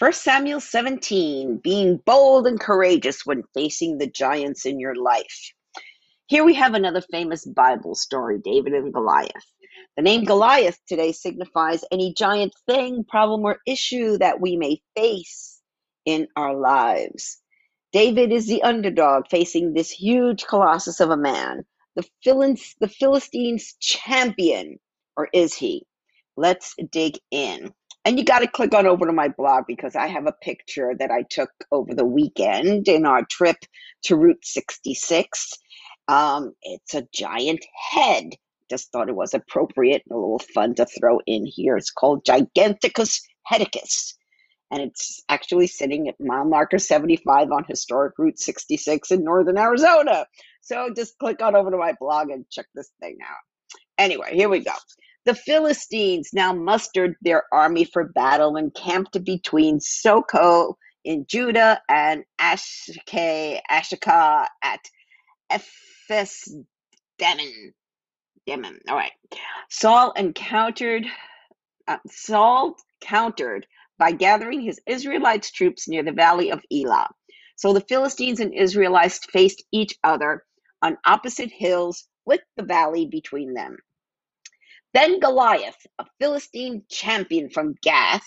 1 Samuel 17, being bold and courageous when facing the giants in your life. Here we have another famous Bible story David and Goliath. The name Goliath today signifies any giant thing, problem, or issue that we may face in our lives. David is the underdog facing this huge colossus of a man, the, the Philistines' champion, or is he? Let's dig in. And you got to click on over to my blog because I have a picture that I took over the weekend in our trip to Route 66. Um, it's a giant head. Just thought it was appropriate and a little fun to throw in here. It's called Giganticus Headicus. And it's actually sitting at mile marker 75 on historic Route 66 in northern Arizona. So just click on over to my blog and check this thing out. Anyway, here we go. The Philistines now mustered their army for battle and camped between Socoh in Judah and Ashke, Ashaka at Ephes Demon. Demon. All right. Saul encountered uh, Saul countered by gathering his Israelites troops near the valley of Elah. So the Philistines and Israelites faced each other on opposite hills with the valley between them. Then Goliath, a Philistine champion from Gath,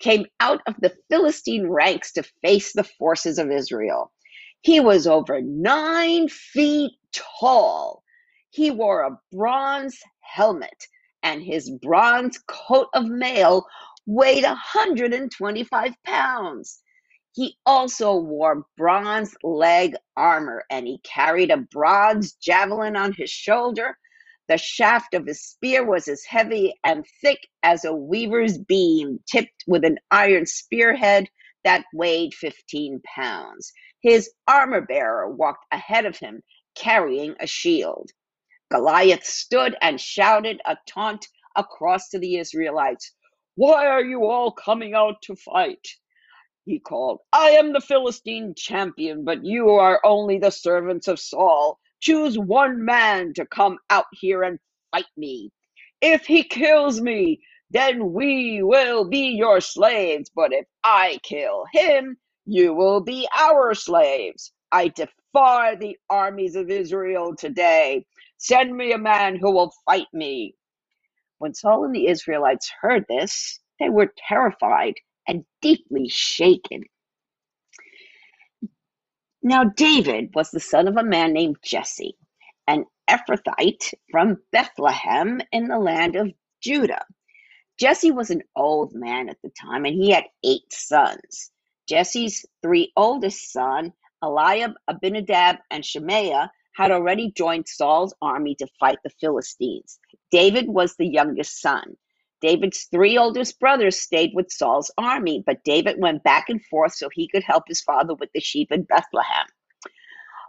came out of the Philistine ranks to face the forces of Israel. He was over nine feet tall. He wore a bronze helmet, and his bronze coat of mail weighed 125 pounds. He also wore bronze leg armor, and he carried a bronze javelin on his shoulder the shaft of his spear was as heavy and thick as a weaver's beam, tipped with an iron spearhead that weighed 15 pounds. His armor bearer walked ahead of him, carrying a shield. Goliath stood and shouted a taunt across to the Israelites. Why are you all coming out to fight? He called, I am the Philistine champion, but you are only the servants of Saul. Choose one man to come out here and fight me. If he kills me, then we will be your slaves. But if I kill him, you will be our slaves. I defy the armies of Israel today. Send me a man who will fight me. When Saul and the Israelites heard this, they were terrified and deeply shaken. Now David was the son of a man named Jesse, an Ephrathite from Bethlehem in the land of Judah. Jesse was an old man at the time, and he had eight sons. Jesse's three oldest sons, Eliab, Abinadab, and Shimea, had already joined Saul's army to fight the Philistines. David was the youngest son. David's three oldest brothers stayed with Saul's army, but David went back and forth so he could help his father with the sheep in Bethlehem.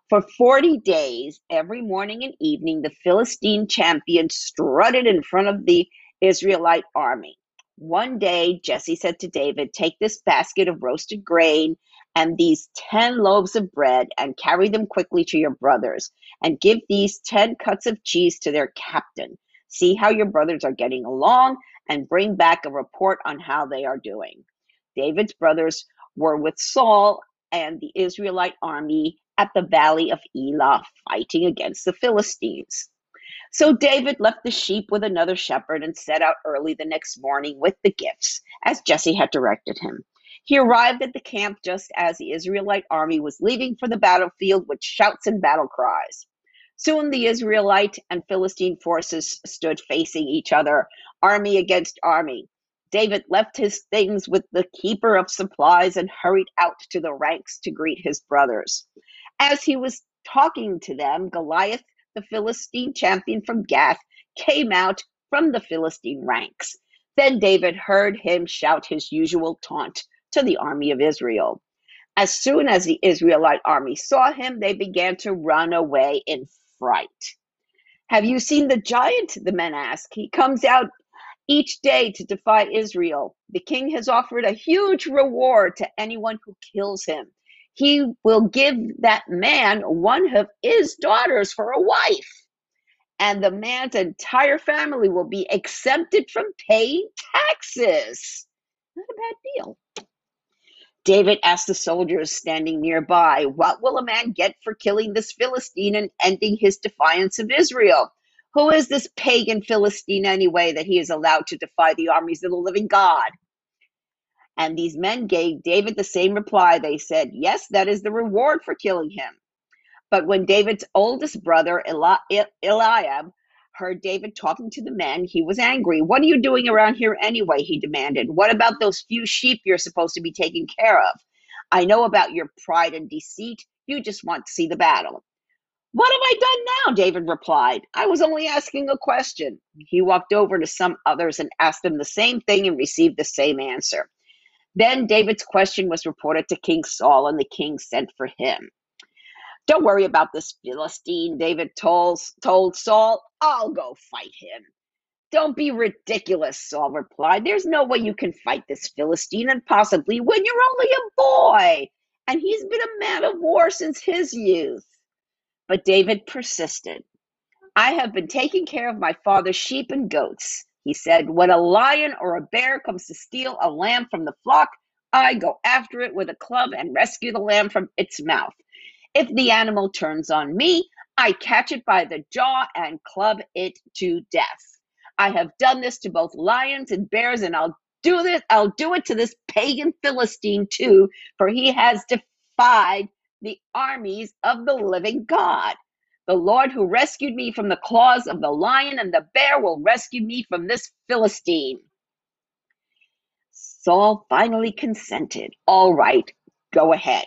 For 40 days, every morning and evening, the Philistine champion strutted in front of the Israelite army. One day, Jesse said to David, Take this basket of roasted grain and these ten loaves of bread, and carry them quickly to your brothers, and give these ten cuts of cheese to their captain. See how your brothers are getting along, and bring back a report on how they are doing. David's brothers were with Saul and the Israelite army at the valley of Elah, fighting against the Philistines. So David left the sheep with another shepherd and set out early the next morning with the gifts, as Jesse had directed him. He arrived at the camp just as the Israelite army was leaving for the battlefield with shouts and battle cries. Soon the Israelite and Philistine forces stood facing each other, army against army. David left his things with the keeper of supplies and hurried out to the ranks to greet his brothers. As he was talking to them, Goliath, the Philistine champion from Gath, came out from the Philistine ranks. Then David heard him shout his usual taunt to the army of Israel. As soon as the Israelite army saw him, they began to run away in fright. Have you seen the giant? The men ask. He comes out each day to defy Israel. The king has offered a huge reward to anyone who kills him. He will give that man one of his daughters for a wife, and the man's entire family will be exempted from paying taxes. Not a bad deal. David asked the soldiers standing nearby, What will a man get for killing this Philistine and ending his defiance of Israel? Who is this pagan Philistine anyway that he is allowed to defy the armies of the living God? And these men gave David the same reply. They said, Yes, that is the reward for killing him. But when David's oldest brother, Eli- Eliab, heard David talking to the men, he was angry. What are you doing around here anyway? He demanded. What about those few sheep you're supposed to be taking care of? I know about your pride and deceit. You just want to see the battle. What have I done now? David replied. I was only asking a question. He walked over to some others and asked them the same thing and received the same answer. Then David's question was reported to King Saul, and the king sent for him. Don't worry about this Philistine, David told, told Saul. I'll go fight him. Don't be ridiculous, Saul replied. There's no way you can fight this Philistine and possibly when You're only a boy, and he's been a man of war since his youth. But David persisted. I have been taking care of my father's sheep and goats. He said, When a lion or a bear comes to steal a lamb from the flock, I go after it with a club and rescue the lamb from its mouth. If the animal turns on me, I catch it by the jaw and club it to death. I have done this to both lions and bears, and I'll do this, I'll do it to this pagan Philistine too, for he has defied the armies of the living God. The Lord who rescued me from the claws of the lion and the bear will rescue me from this Philistine. Saul finally consented. All right, go ahead,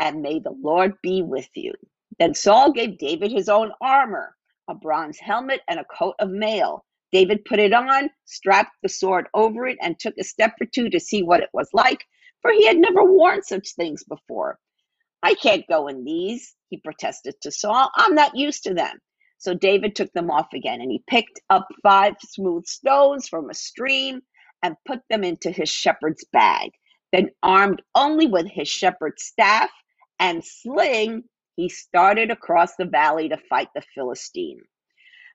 and may the Lord be with you. Then Saul gave David his own armor, a bronze helmet, and a coat of mail. David put it on, strapped the sword over it, and took a step or two to see what it was like, for he had never worn such things before. I can't go in these, he protested to Saul. I'm not used to them. So David took them off again, and he picked up five smooth stones from a stream and put them into his shepherd's bag. Then, armed only with his shepherd's staff and sling, he started across the valley to fight the Philistine.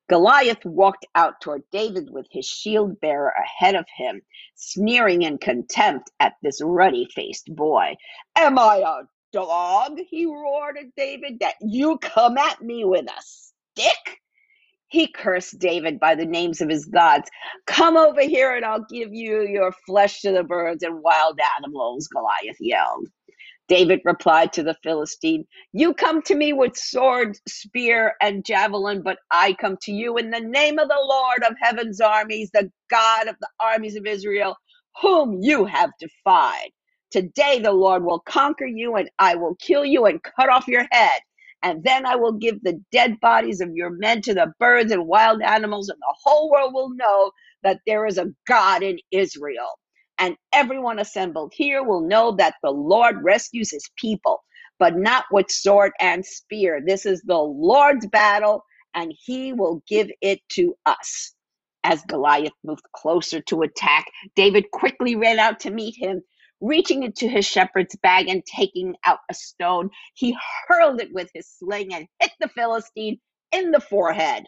Goliath walked out toward David with his shield bearer ahead of him, sneering in contempt at this ruddy faced boy. Am I a dog, he roared at David, that you come at me with a stick? He cursed David by the names of his gods. Come over here and I'll give you your flesh to the birds and wild animals, Goliath yelled. David replied to the Philistine, You come to me with sword, spear, and javelin, but I come to you in the name of the Lord of heaven's armies, the God of the armies of Israel, whom you have defied. Today the Lord will conquer you, and I will kill you and cut off your head. And then I will give the dead bodies of your men to the birds and wild animals, and the whole world will know that there is a God in Israel. And everyone assembled here will know that the Lord rescues his people, but not with sword and spear. This is the Lord's battle, and he will give it to us. As Goliath moved closer to attack, David quickly ran out to meet him. Reaching into his shepherd's bag and taking out a stone, he hurled it with his sling and hit the Philistine in the forehead.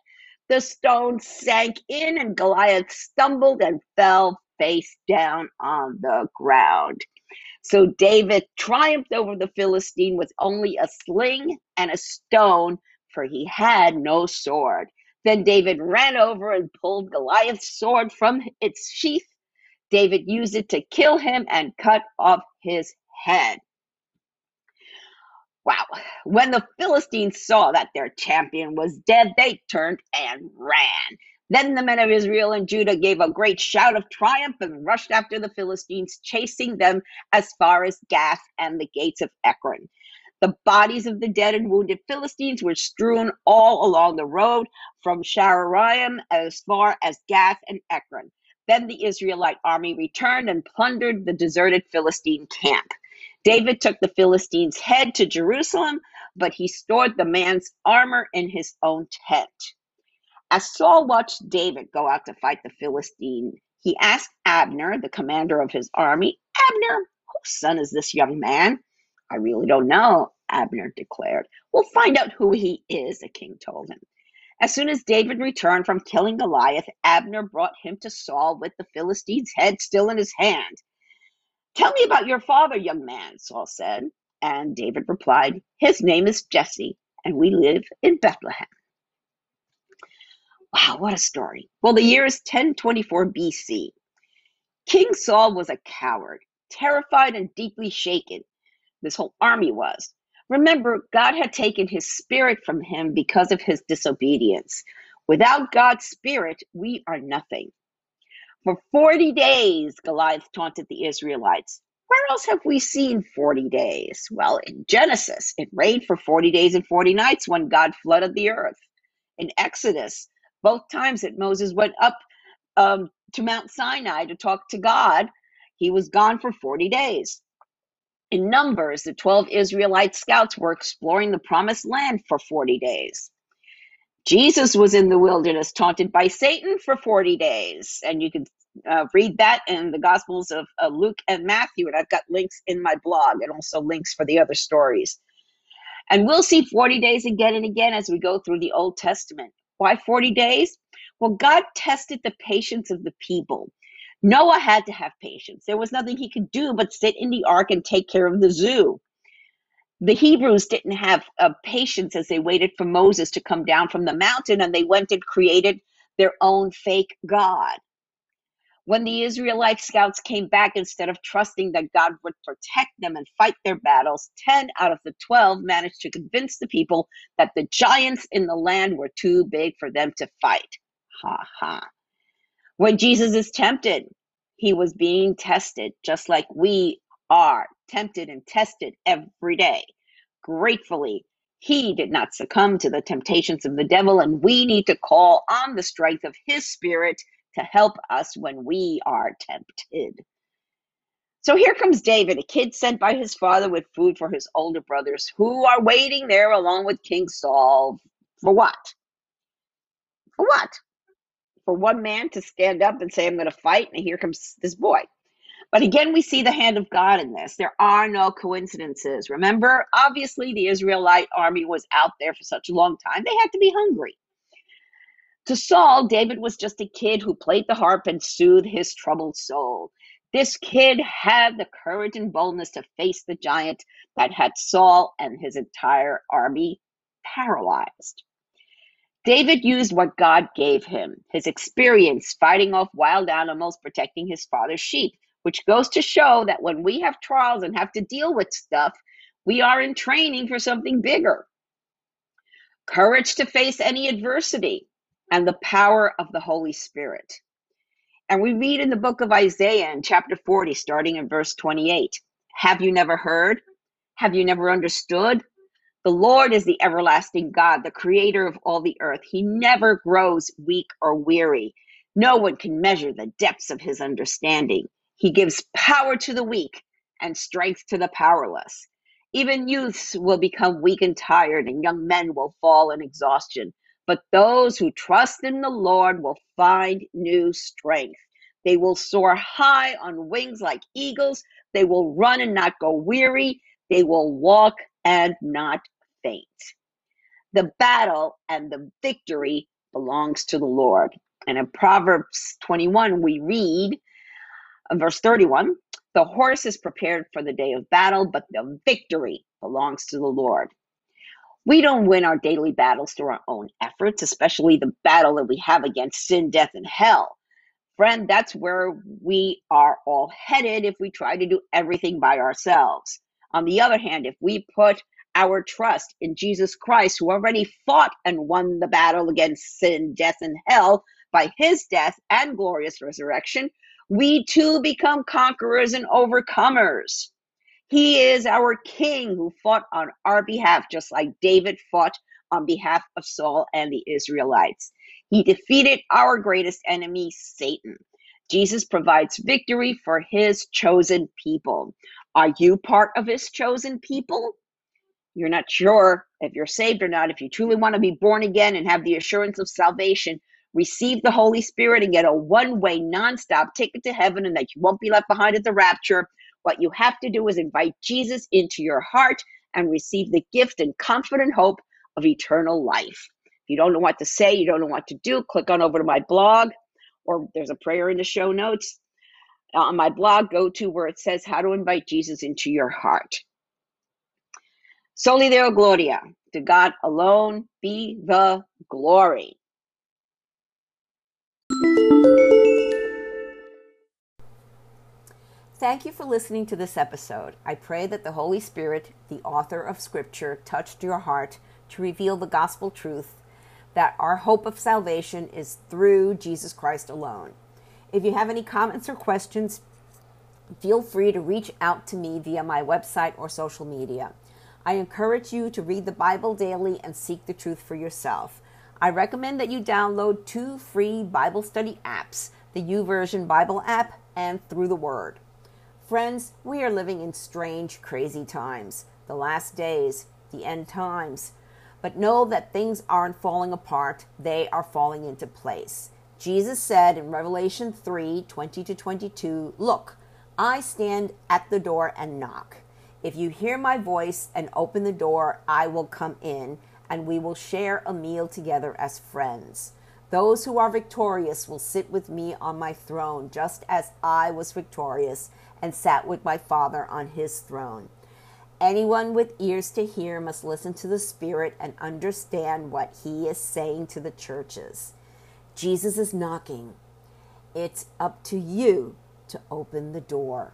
The stone sank in, and Goliath stumbled and fell face down on the ground. So David triumphed over the Philistine with only a sling and a stone, for he had no sword. Then David ran over and pulled Goliath's sword from its sheath. David used it to kill him and cut off his head. Wow. When the Philistines saw that their champion was dead, they turned and ran. Then the men of Israel and Judah gave a great shout of triumph and rushed after the Philistines, chasing them as far as Gath and the gates of Ekron. The bodies of the dead and wounded Philistines were strewn all along the road from Shaaraim as far as Gath and Ekron. Then the Israelite army returned and plundered the deserted Philistine camp. David took the Philistine's head to Jerusalem, but he stored the man's armor in his own tent. As Saul watched David go out to fight the Philistine, he asked Abner, the commander of his army, Abner, whose son is this young man? I really don't know, Abner declared. We'll find out who he is, the king told him. As soon as David returned from killing Goliath, Abner brought him to Saul with the Philistine's head still in his hand. Tell me about your father, young man, Saul said. And David replied, His name is Jesse, and we live in Bethlehem. Wow, what a story. Well, the year is 1024 BC. King Saul was a coward, terrified and deeply shaken. This whole army was. Remember, God had taken his spirit from him because of his disobedience. Without God's spirit, we are nothing. For 40 days, Goliath taunted the Israelites. Where else have we seen 40 days? Well, in Genesis, it rained for 40 days and 40 nights when God flooded the earth. In Exodus, both times that Moses went up um, to Mount Sinai to talk to God, he was gone for 40 days. In Numbers, the 12 Israelite scouts were exploring the promised land for 40 days. Jesus was in the wilderness, taunted by Satan for 40 days. And you can uh, read that in the Gospels of uh, Luke and Matthew. And I've got links in my blog and also links for the other stories. And we'll see 40 days again and again as we go through the Old Testament. Why 40 days? Well, God tested the patience of the people. Noah had to have patience. There was nothing he could do but sit in the ark and take care of the zoo the Hebrews didn't have uh, patience as they waited for Moses to come down from the mountain and they went and created their own fake God. When the Israelite scouts came back, instead of trusting that God would protect them and fight their battles, 10 out of the 12 managed to convince the people that the giants in the land were too big for them to fight. Ha ha. When Jesus is tempted, he was being tested just like we are tempted and tested every day. Gratefully, he did not succumb to the temptations of the devil, and we need to call on the strength of his spirit to help us when we are tempted. So here comes David, a kid sent by his father with food for his older brothers, who are waiting there along with King Saul. For what? For what? For one man to stand up and say, I'm going to fight, and here comes this boy. But again, we see the hand of God in this. There are no coincidences. Remember, obviously, the Israelite army was out there for such a long time, they had to be hungry. To Saul, David was just a kid who played the harp and soothed his troubled soul. This kid had the courage and boldness to face the giant that had Saul and his entire army paralyzed. David used what God gave him his experience fighting off wild animals, protecting his father's sheep which goes to show that when we have trials and have to deal with stuff, we are in training for something bigger. Courage to face any adversity and the power of the Holy Spirit. And we read in the book of Isaiah in chapter 40, starting in verse 28 Have you never heard? Have you never understood? The Lord is the everlasting God, the creator of all the earth. He never grows weak or weary. No one can measure the depths of his understanding. He gives power to the weak and strength to the powerless. Even youths will become weak and tired, and young men will fall in exhaustion. But those who trust in the Lord will find new strength. They will soar high on wings like eagles. They will run and not go weary. They will walk and not faint. The battle and the victory belongs to the Lord. And in Proverbs 21, we read, Uh, verse 31, the horse is prepared for the day of battle, but the victory belongs to the Lord. We don't win our daily battles through our own efforts, especially the battle that we have against sin, death, and hell. Friend, that's where we are all headed if we try to do everything by ourselves. On the other hand, if we put our trust in Jesus Christ, who already fought and won the battle against sin, death, and hell by his death and glorious resurrection, we too become conquerors and overcomers. He is our king who fought on our behalf, just like David fought on behalf of Saul and the Israelites. He defeated our greatest enemy, Satan. Jesus provides victory for his chosen people. Are you part of his chosen people? You're not sure if you're saved or not. If you truly want to be born again and have the assurance of salvation, receive the Holy Spirit and get a one way, non-stop ticket to heaven and that you won't be left behind at the rapture. What you have to do is invite Jesus into your heart and receive the gift and and hope of eternal life. If you don't know what to say, you don't know what to do, click on over to my blog or there's a prayer in the show notes. Uh, on my blog, go to where it says how to invite Jesus into your heart. Soli Deo Gloria. To God alone be the glory. Thank you for listening to this episode. I pray that the Holy Spirit, the author of Scripture, touched your heart to reveal the gospel truth that our hope of salvation is through Jesus Christ alone. If you have any comments or questions, feel free to reach out to me via my website or social media. I encourage you to read the Bible daily and seek the truth for yourself. I recommend that you download two free Bible study apps the YouVersion Bible app and Through the Word. Friends, we are living in strange, crazy times, the last days, the end times. But know that things aren't falling apart, they are falling into place. Jesus said in Revelation 3 20 to 22, Look, I stand at the door and knock. If you hear my voice and open the door, I will come in, and we will share a meal together as friends. Those who are victorious will sit with me on my throne, just as I was victorious and sat with my Father on his throne. Anyone with ears to hear must listen to the Spirit and understand what he is saying to the churches. Jesus is knocking. It's up to you to open the door.